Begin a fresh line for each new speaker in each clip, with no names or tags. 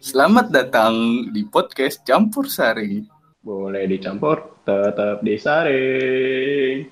Selamat datang di podcast Campur Sari.
Boleh dicampur, tetap disaring.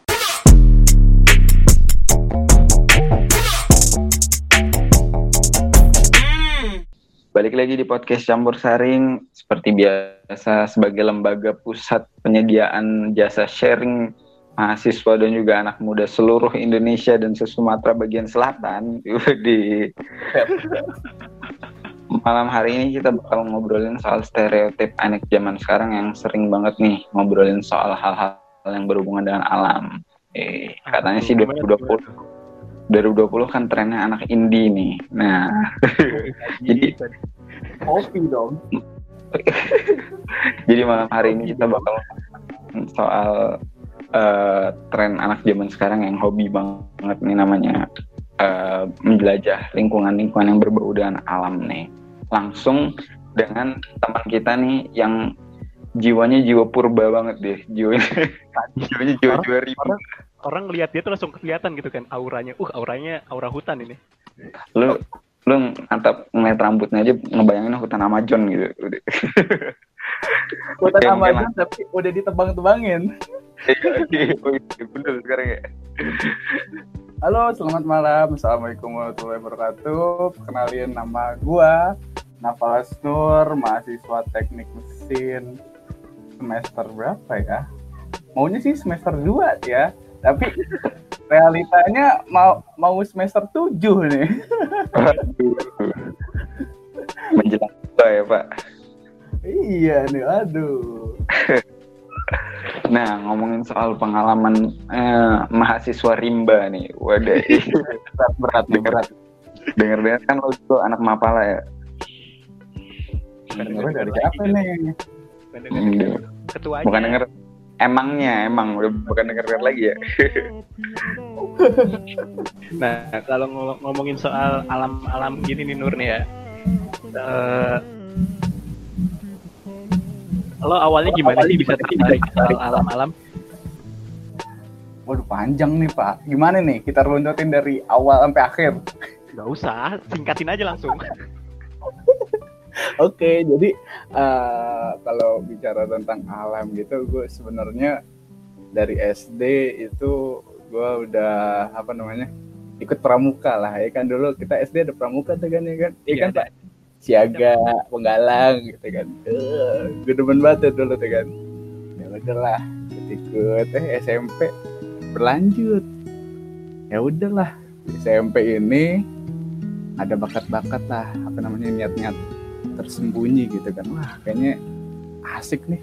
Balik lagi di podcast Campur Saring. Seperti biasa, sebagai lembaga pusat penyediaan jasa sharing mahasiswa dan juga anak muda seluruh Indonesia dan Sumatera bagian selatan di malam hari ini kita bakal ngobrolin soal stereotip anak zaman sekarang yang sering banget nih ngobrolin soal hal-hal yang berhubungan dengan alam. Eh, katanya sih 2020 2020 kan trennya anak indie nih. Nah, jadi
kopi dong.
jadi malam hari ini kita bakal soal uh, tren anak zaman sekarang yang hobi banget nih namanya uh, menjelajah lingkungan-lingkungan yang berbau dengan alam nih. Langsung dengan teman kita nih yang jiwanya jiwa purba banget deh, jiwanya jiwanya jiwa jiwa rimba
orang lihat dia tuh langsung kelihatan gitu kan auranya. Uh, auranya aura hutan ini.
Lu lu mantap ngeliat rambutnya aja ngebayangin hutan Amazon gitu.
hutan Amazon tapi udah ditebang-tebangin.
Iya, iya, iya, bener sekarang ya.
Halo, selamat malam. Assalamualaikum warahmatullahi wabarakatuh. Kenalin nama gua Nafalas Nur, mahasiswa teknik mesin semester berapa ya? Maunya sih semester 2 ya tapi realitanya mau mau semester 7 nih.
Menjelang tua ya Pak.
Iya nih, aduh.
nah ngomongin soal pengalaman eh, mahasiswa rimba nih, wadah
berat berat berat.
Dengar dengar kan lo itu anak mapala ya.
Dengar dari siapa nih?
Ketuanya.
Bukan denger emangnya emang udah bukan denger lagi ya
nah kalau ngomongin soal alam-alam gini nih Nur nih ya uh, lo awalnya gimana sih bisa tertarik soal alam-alam
Waduh panjang nih Pak. Gimana nih kita runtutin dari awal sampai akhir?
Gak usah, singkatin aja langsung.
Oke, jadi uh, kalau bicara tentang alam gitu, gue sebenarnya dari SD itu gue udah apa namanya ikut pramuka lah ya kan? Dulu kita SD ada pramuka tuh kan ya kan, ya kan pak? siaga, penggalang gitu kan, uh, gue demen banget dulu tuh kan, ya udahlah ikut eh SMP berlanjut, ya udahlah SMP ini ada bakat-bakat lah apa namanya niat-niat tersembunyi gitu kan. Wah kayaknya asik nih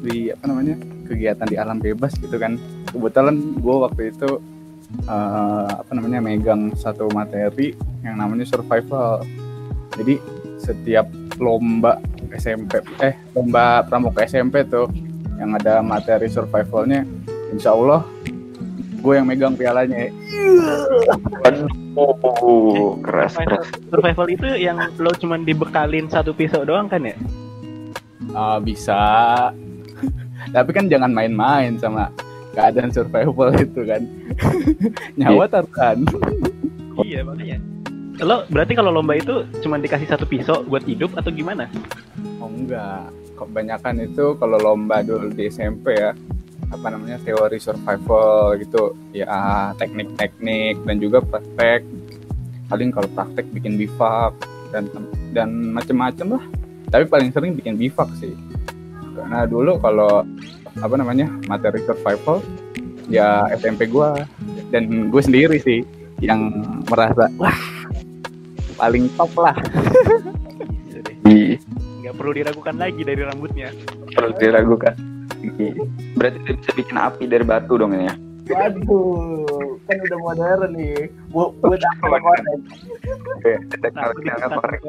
di apa namanya kegiatan di alam bebas gitu kan. Kebetulan gue waktu itu uh, apa namanya megang satu materi yang namanya survival. Jadi setiap lomba SMP eh lomba pramuka SMP tuh yang ada materi survivalnya insya Allah gue yang megang pialanya
oh keras
survival,
keras.
survival itu yang lo cuma dibekalin satu pisau doang kan ya?
Uh, bisa. Tapi kan jangan main-main sama keadaan survival itu kan. Nyawa
yeah.
taruhan.
Iya makanya. Lo berarti kalau lomba itu cuma dikasih satu pisau buat hidup atau gimana?
Oh enggak. Kebanyakan itu kalau lomba dulu di SMP ya apa namanya teori survival gitu. Ya teknik-teknik dan juga praktek. Paling kalau praktek bikin bivak dan dan macam-macam lah. Tapi paling sering bikin bivak sih. Karena dulu kalau apa namanya materi survival ya SMP gue dan gue sendiri sih yang merasa wah paling top lah.
Nggak perlu diragukan lagi dari rambutnya.
Perlu diragukan Berarti bisa bikin api dari batu dong ya?
Waduh, kan udah modern nih. Buat buat apa korek?
Teknologi yang korek.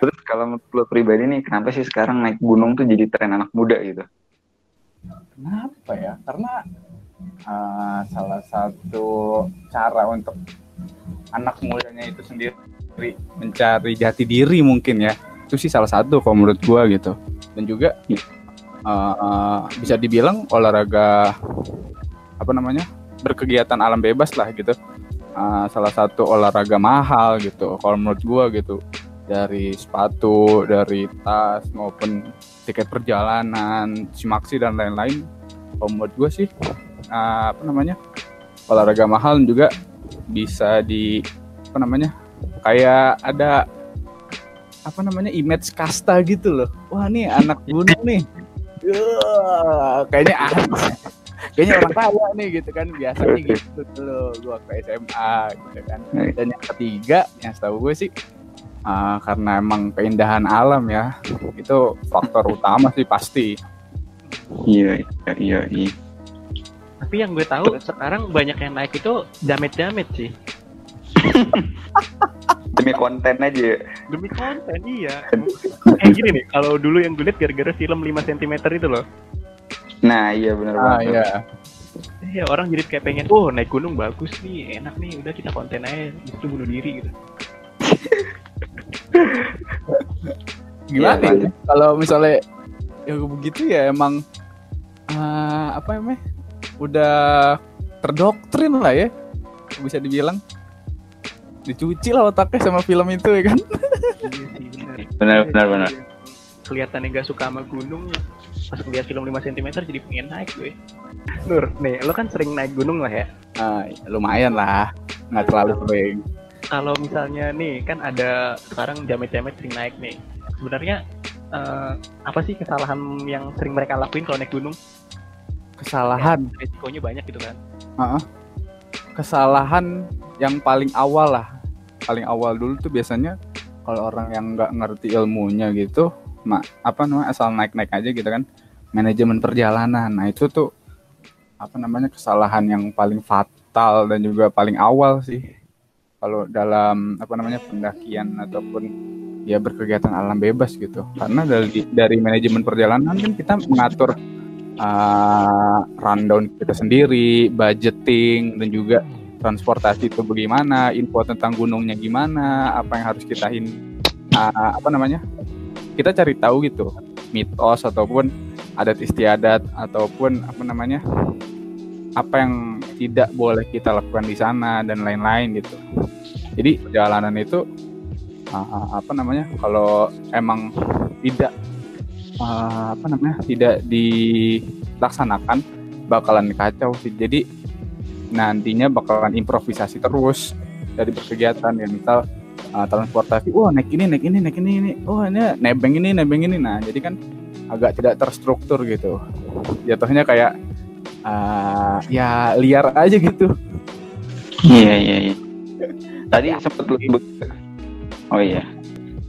Terus kalau menurut lo pribadi nih, kenapa sih sekarang naik gunung tuh jadi tren anak muda gitu?
Kenapa ya? Karena uh, salah satu cara untuk anak mudanya itu sendiri mencari jati diri mungkin ya. Itu sih salah satu kalau menurut gua gitu dan juga uh, uh, bisa dibilang olahraga apa namanya berkegiatan alam bebas lah gitu. Uh, salah satu olahraga mahal gitu kalau menurut gua gitu. Dari sepatu dari tas maupun tiket perjalanan simaksi dan lain-lain. Kalau menurut gua sih uh, apa namanya olahraga mahal juga bisa di apa namanya kayak ada apa namanya image kasta gitu loh. Wah nih anak gunung nih. Wah, kayaknya aneh. Kayaknya orang kaya nih gitu kan biasanya gitu dulu gua ke SMA gitu kan. Dan yang ketiga yang setahu gue sih uh, karena emang keindahan alam ya itu faktor utama sih pasti.
Iya iya iya, iya.
tapi yang gue tahu sekarang banyak yang naik itu jamet-jamet sih
demi konten aja
demi konten iya kayak gini nih kalau dulu yang gue lihat gara-gara film 5 cm itu loh
Nah iya benar
ah, banget. Iya.
Iya orang jadi kayak pengen, oh naik gunung bagus nih, enak nih, udah kita konten aja, itu bunuh diri gitu.
Gimana ya, ya? Kalau misalnya ya begitu ya emang uh, apa emang udah terdoktrin lah ya, bisa dibilang dicuci lah otaknya sama film itu ya kan.
Benar benar benar.
Kelihatannya gak suka sama gunung, pas lihat film 5 cm jadi pengen naik gue Nur nih lo kan sering naik gunung lah ya?
Uh, lumayan lah. Nggak terlalu sering.
Kalau misalnya nih kan ada sekarang jamet-jamet sering naik nih. Sebenarnya uh, apa sih kesalahan yang sering mereka lakuin kalau naik gunung?
Kesalahan?
Ya, risikonya banyak gitu kan.
Uh -uh. kesalahan yang paling awal lah paling awal dulu tuh biasanya kalau orang yang nggak ngerti ilmunya gitu mak apa namanya asal naik naik aja gitu kan manajemen perjalanan. Nah itu tuh apa namanya kesalahan yang paling fatal dan juga paling awal sih. Kalau dalam apa namanya pendakian ataupun ya berkegiatan alam bebas gitu. Karena dari dari manajemen perjalanan kan kita mengatur uh, rundown kita sendiri budgeting dan juga transportasi itu bagaimana info tentang gunungnya gimana apa yang harus kita hin uh, apa namanya kita cari tahu gitu. Mitos ataupun adat istiadat ataupun apa namanya apa yang tidak boleh kita lakukan di sana dan lain-lain gitu. Jadi perjalanan itu uh, apa namanya kalau emang tidak uh, apa namanya tidak dilaksanakan bakalan kacau sih. Jadi nantinya bakalan improvisasi terus dari berkegiatan ya misal uh, transportasi wah naik ini naik ini naik ini ini oh ini nebeng ini nebeng ini. Nah jadi kan agak tidak terstruktur gitu. Jatuhnya kayak uh, ya liar aja gitu.
Iya iya iya. Tadi sempat lu sebut oh iya.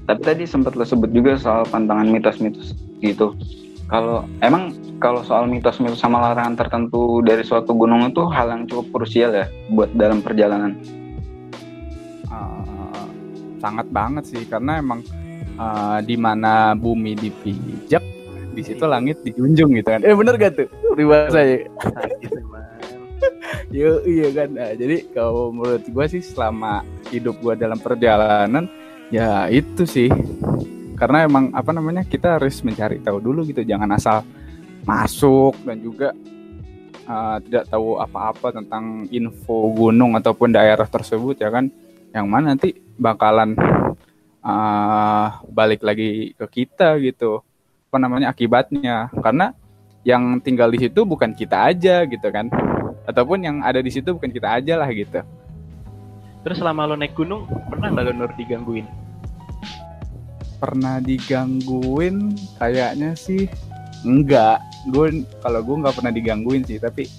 Tapi tadi sempat lo sebut juga soal pantangan mitos-mitos gitu kalau emang kalau soal mitos-mitos sama larangan tertentu dari suatu gunung itu hal yang cukup krusial ya buat dalam perjalanan?
Sangat banget sih karena emang uh, di mana bumi dipijak di situ langit dijunjung gitu kan. Eh bener gak tuh? Peribahasa ya Yo, iya kan. Nah, jadi kalau menurut gue sih selama hidup gue dalam perjalanan ya itu sih karena emang apa namanya kita harus mencari tahu dulu gitu. Jangan asal masuk dan juga uh, tidak tahu apa-apa tentang info gunung ataupun daerah tersebut ya kan. Yang mana nanti bakalan uh, balik lagi ke kita gitu. Apa namanya akibatnya. Karena yang tinggal di situ bukan kita aja gitu kan. Ataupun yang ada di situ bukan kita aja lah gitu.
Terus selama lo naik gunung pernah nggak lo nur digangguin
pernah digangguin kayaknya sih enggak gue kalau gue nggak pernah digangguin sih tapi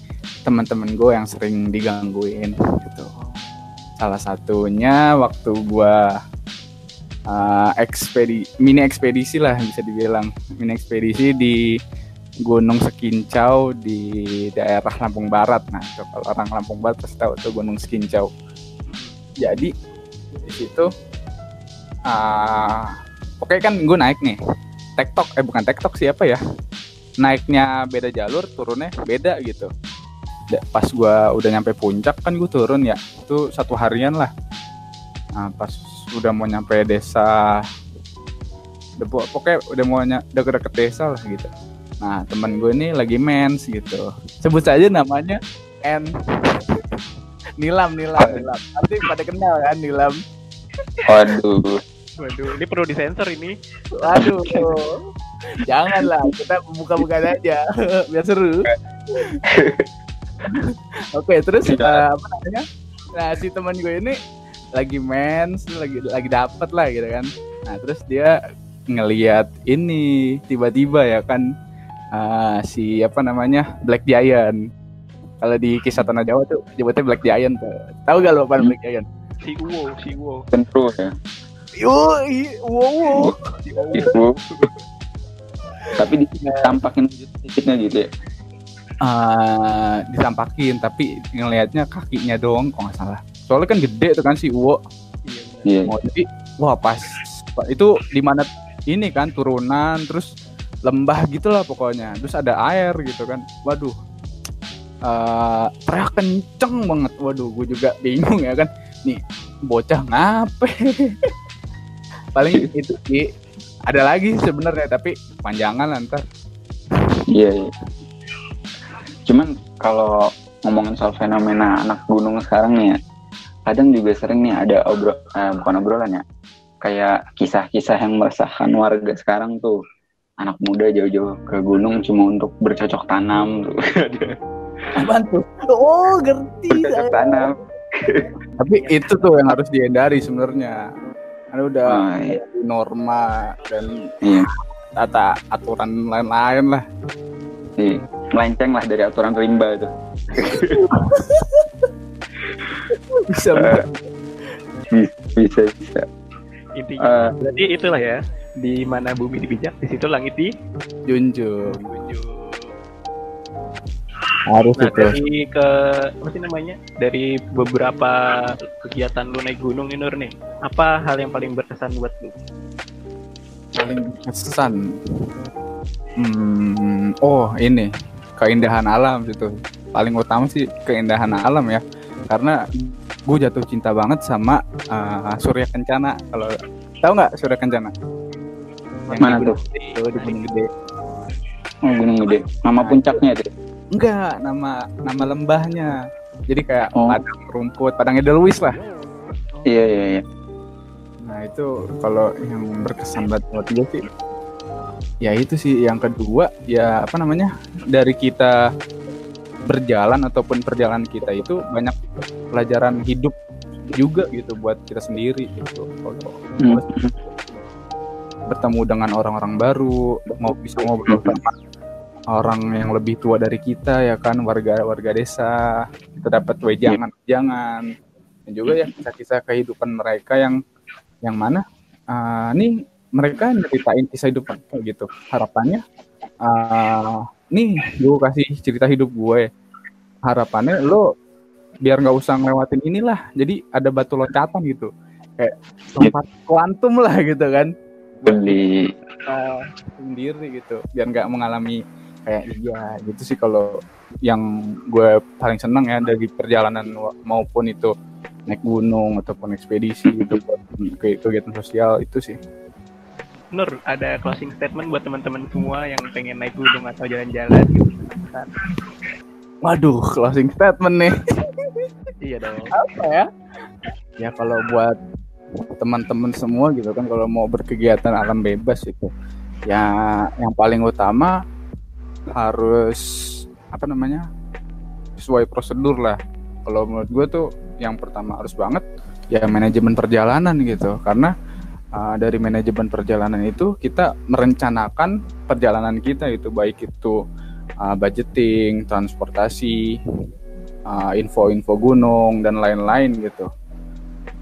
teman-teman gue yang sering digangguin gitu salah satunya waktu gua uh, ekspedi mini ekspedisi lah bisa dibilang mini ekspedisi di Gunung Sekincau di daerah Lampung Barat. Nah, kalau orang Lampung Barat pasti tahu tuh Gunung Sekincau. Jadi di situ uh, oke kan gue naik nih. Tektok eh bukan tektok siapa ya? Naiknya beda jalur, turunnya beda gitu pas gue udah nyampe puncak kan gue turun ya itu satu harian lah nah pas udah mau nyampe desa pokoknya udah mau deket-deket desa lah gitu nah temen gue ini lagi mens gitu sebut saja namanya N Nilam, Nilam, Nilam. Nanti pada kenal kan Nilam.
Waduh.
Waduh, ini perlu disensor ini.
Waduh. Janganlah, kita buka-buka aja biar seru. Oke, terus
Tidak.
eh, apa namanya? Nah, si teman gue ini lagi mens, lagi lagi dapet lah gitu kan. Nah, terus dia ngeliat ini tiba-tiba ya kan eh, si apa namanya? Black Giant. Kalau di kisah tanah Jawa tuh nyebutnya Black Giant tuh. Tahu gak lo apa
Hmm.
Black Giant?
Si Uwo, si Uwo.
Tentu ya.
Yoi, wow, wow.
Itu. Tapi ditampakin sedikitnya gitu ya.
eh ditampakin tapi ngelihatnya kakinya doang kok nggak salah soalnya kan gede tuh kan si Uwo
Iya.
Iya.
mau jadi wah pas itu di mana ini kan turunan terus lembah gitulah pokoknya terus ada air gitu kan waduh eh teriak kenceng banget waduh gue juga bingung ya kan nih bocah ngape paling itu sih ada lagi sebenarnya tapi panjangan lah ntar
Iya. iya. Cuman kalau ngomongin soal fenomena anak gunung sekarang nih ya, kadang juga sering nih ada obrol, eh, bukan obrolan ya, kayak kisah-kisah yang meresahkan warga sekarang tuh. Anak muda jauh-jauh ke gunung cuma untuk bercocok tanam tuh.
Apaan tuh? Oh, ngerti.
bercocok tanam.
Tapi itu tuh yang harus dihindari sebenarnya. Karena udah
Oh, iya.
norma dan
Iya.
tata aturan lain-lain lah.
Iya. Melenceng lah dari aturan rimba tuh.
Bisa
Eh, bisa bisa.
Intinya
Eh,
berarti itulah ya. Di mana bumi dipijak, di situ langit
junjung. Harus
Nah, dari ke apa sih namanya? Dari beberapa kegiatan lu naik gunung nih Nur nih. Apa hal yang paling berkesan buat lu?
paling kesan. Hmm, oh ini keindahan alam gitu. Paling utama sih keindahan alam ya. Karena gue jatuh cinta banget sama uh, Surya Kencana. Kalau tahu nggak Surya Kencana? Yang
Mana tuh?
Gunung Gede, tuh, di Gunung Gede.
Oh, Gunung Gede. Nama puncaknya tuh.
Enggak, nama nama lembahnya. Jadi kayak
Oh.
padang rumput, padang Edelweiss lah.
Iya iya iya.
Nah itu kalau yang berkesan banget buat gue sih, ya itu sih. Yang kedua ya apa namanya dari kita berjalan ataupun perjalanan kita itu banyak pelajaran hidup juga gitu buat kita sendiri gitu. Kalau
Hmm.
bertemu dengan orang-orang baru, mau bisa ngobrol sama orang yang lebih tua dari kita ya kan? Warga-warga desa kita dapat wejangan-wejangan. Dan juga ya kisah-kisah kehidupan mereka yang yang mana? Ah, nih mereka nyeritain kisah hidup mereka gitu. Harapannya ah, nih gue kasih cerita hidup gue harapannya lo biar nggak usah ngelewatin inilah. Jadi ada batu loncatan gitu. Kayak tempat kuantum lah gitu kan.
Beli.
uh, sendiri gitu. Biar nggak mengalami kayak iya gitu sih kalau yang gue paling seneng ya dari perjalanan maupun itu naik gunung ataupun ekspedisi gitu buat ke kegiatan sosial itu sih
Nur, ada closing statement buat teman-teman semua yang pengen naik gunung atau jalan-jalan gitu. Kan?
waduh closing statement nih
Iya dong.
apa ya ya kalau buat teman-teman semua gitu kan kalau mau berkegiatan alam bebas itu ya yang paling utama harus apa namanya sesuai prosedur lah. Kalau menurut gue tuh yang pertama harus banget ya manajemen perjalanan gitu. Karena uh, dari manajemen perjalanan itu kita merencanakan perjalanan kita itu. Baik itu uh, budgeting transportasi uh, info-info gunung dan lain-lain gitu.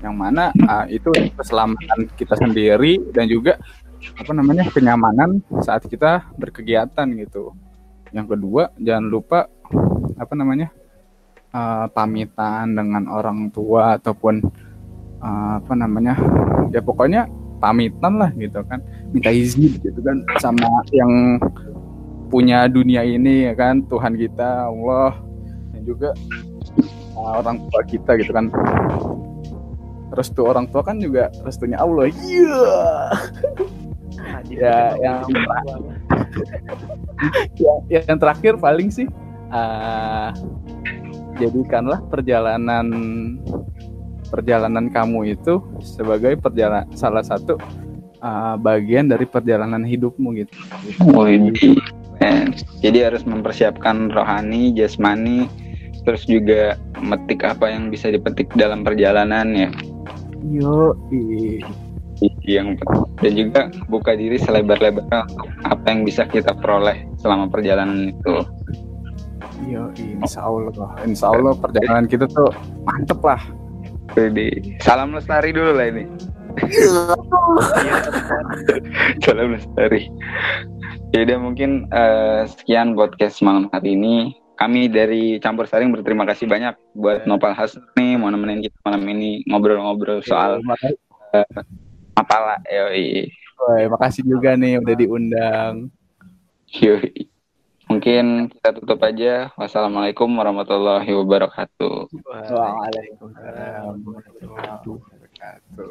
Yang mana uh, itu keselamatan kita sendiri dan juga apa namanya kenyamanan saat kita berkegiatan gitu yang kedua jangan lupa apa namanya uh, pamitan dengan orang tua ataupun uh, apa namanya ya pokoknya pamitan lah gitu kan. Minta izin gitu kan sama yang punya dunia ini ya kan Tuhan kita Allah dan juga uh, orang tua kita gitu kan. Restu orang tua kan juga restunya Allah. Iya.
Haji
Ya,
Sultan
yang-. Ya, yang terakhir paling sih uh, jadikanlah perjalanan perjalanan kamu itu sebagai perjalanan salah satu uh, bagian dari perjalanan hidupmu gitu.
Oh ini, jadi harus mempersiapkan rohani, jasmani, terus juga metik apa yang bisa dipetik dalam perjalanan ya.
Yo,
yang dan juga buka diri selebar-lebarnya apa yang bisa kita peroleh selama perjalanan itu.
Yo, insya Allah, insya Allah perjalanan kita tuh mantep lah.
Jadi salam lestari dulu lah ini. salam lestari. Jadi mungkin uh, sekian podcast malam hari ini. Kami dari Campur Saring berterima kasih banyak buat Nopal Hasan nih mau nemenin kita malam ini ngobrol-ngobrol soal uh, Mapala. Yoi.
Woy, makasih juga nih udah diundang.
Yoi. Mungkin kita tutup aja. Wassalamualaikum warahmatullahi wabarakatuh.
Waalaikumsalam warahmatullahi wabarakatuh.